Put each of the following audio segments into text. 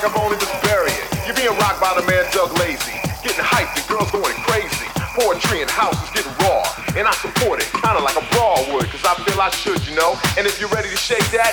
vagabond and just bury. You're being rocked by the man Doug Lazy. Getting hyped and girls going crazy. Poetry and house is getting raw. And I support it, kinda like a brawl would, cause I feel I should, you know. And if you're ready to shake that,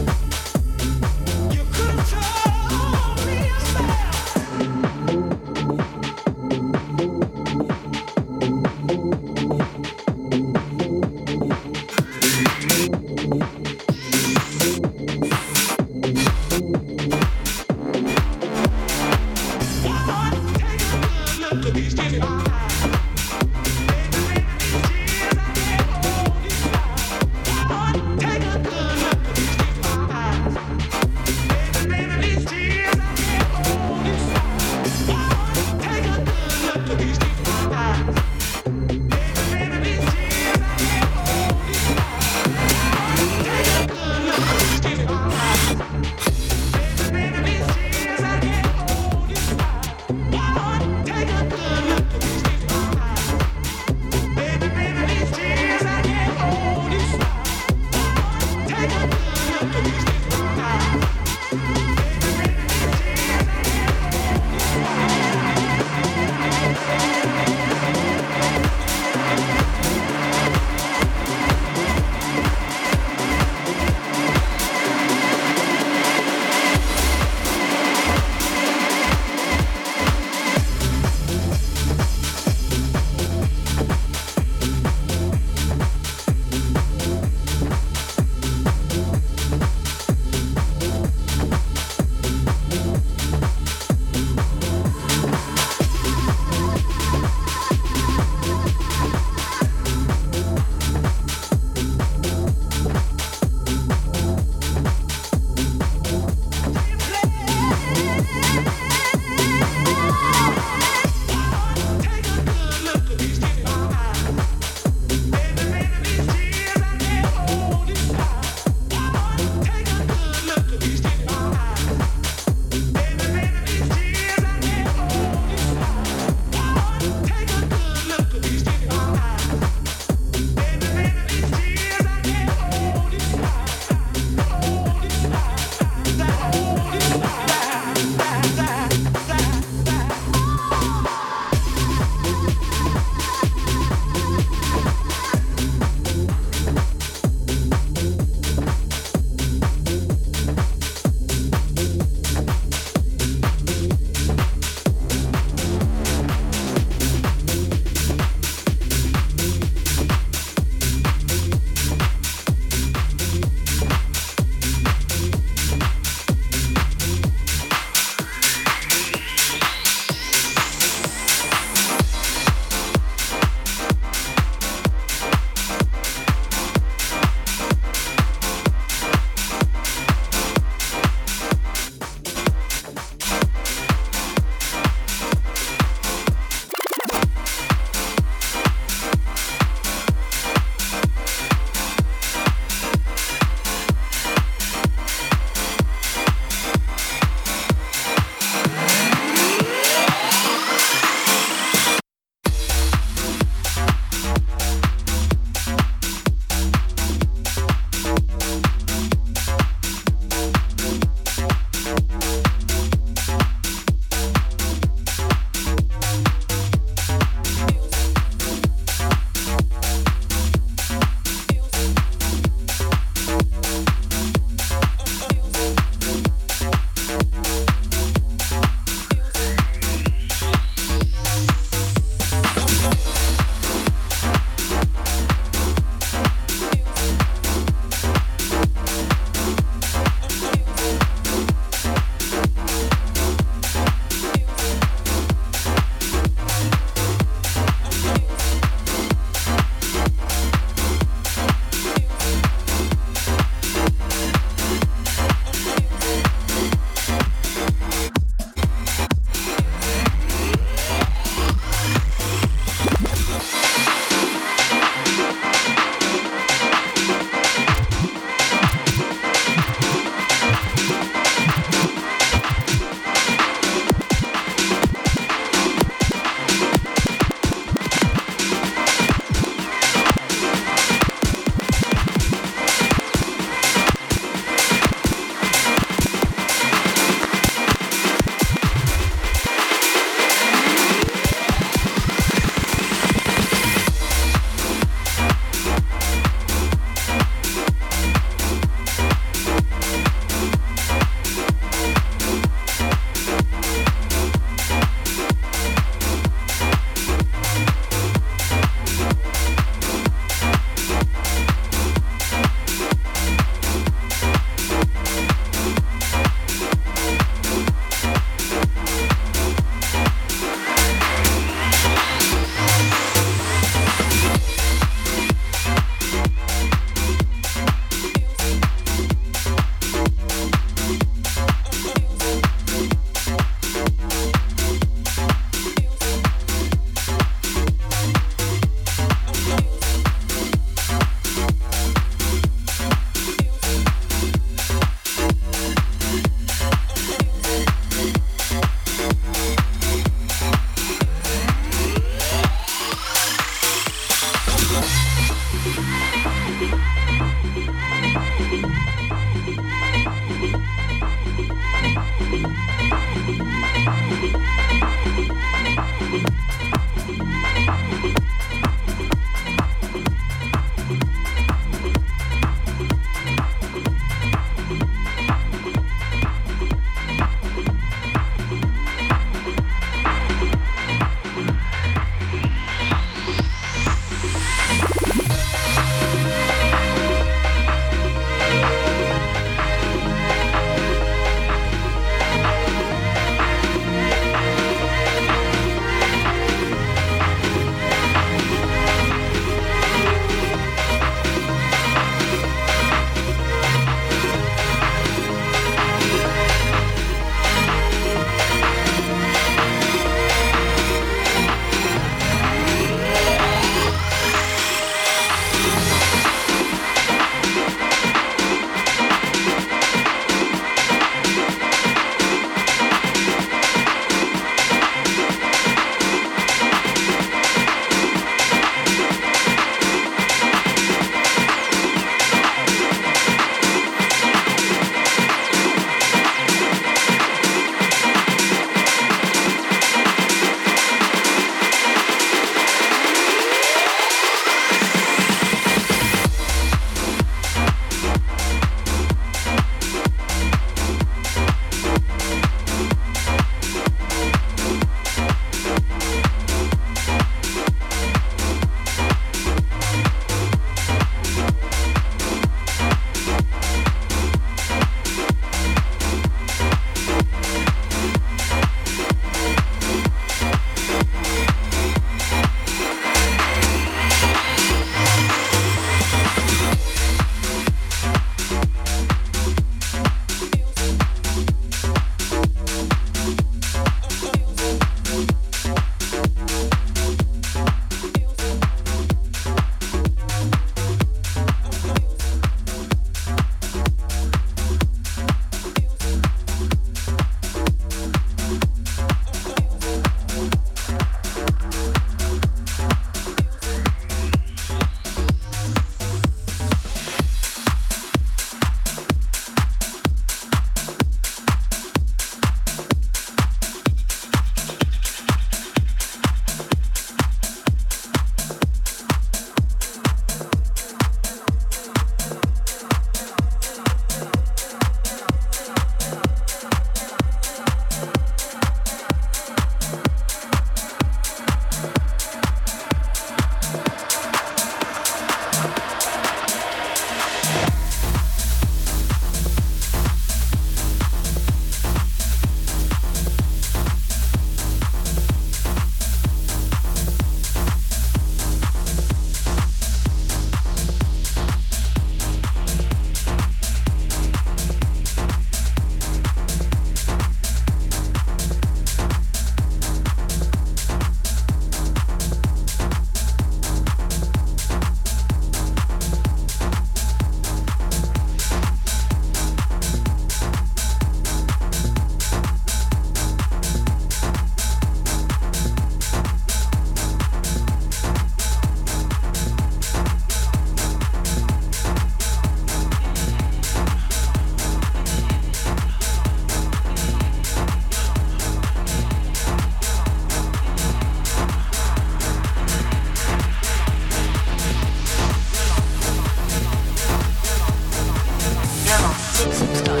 Subscribe.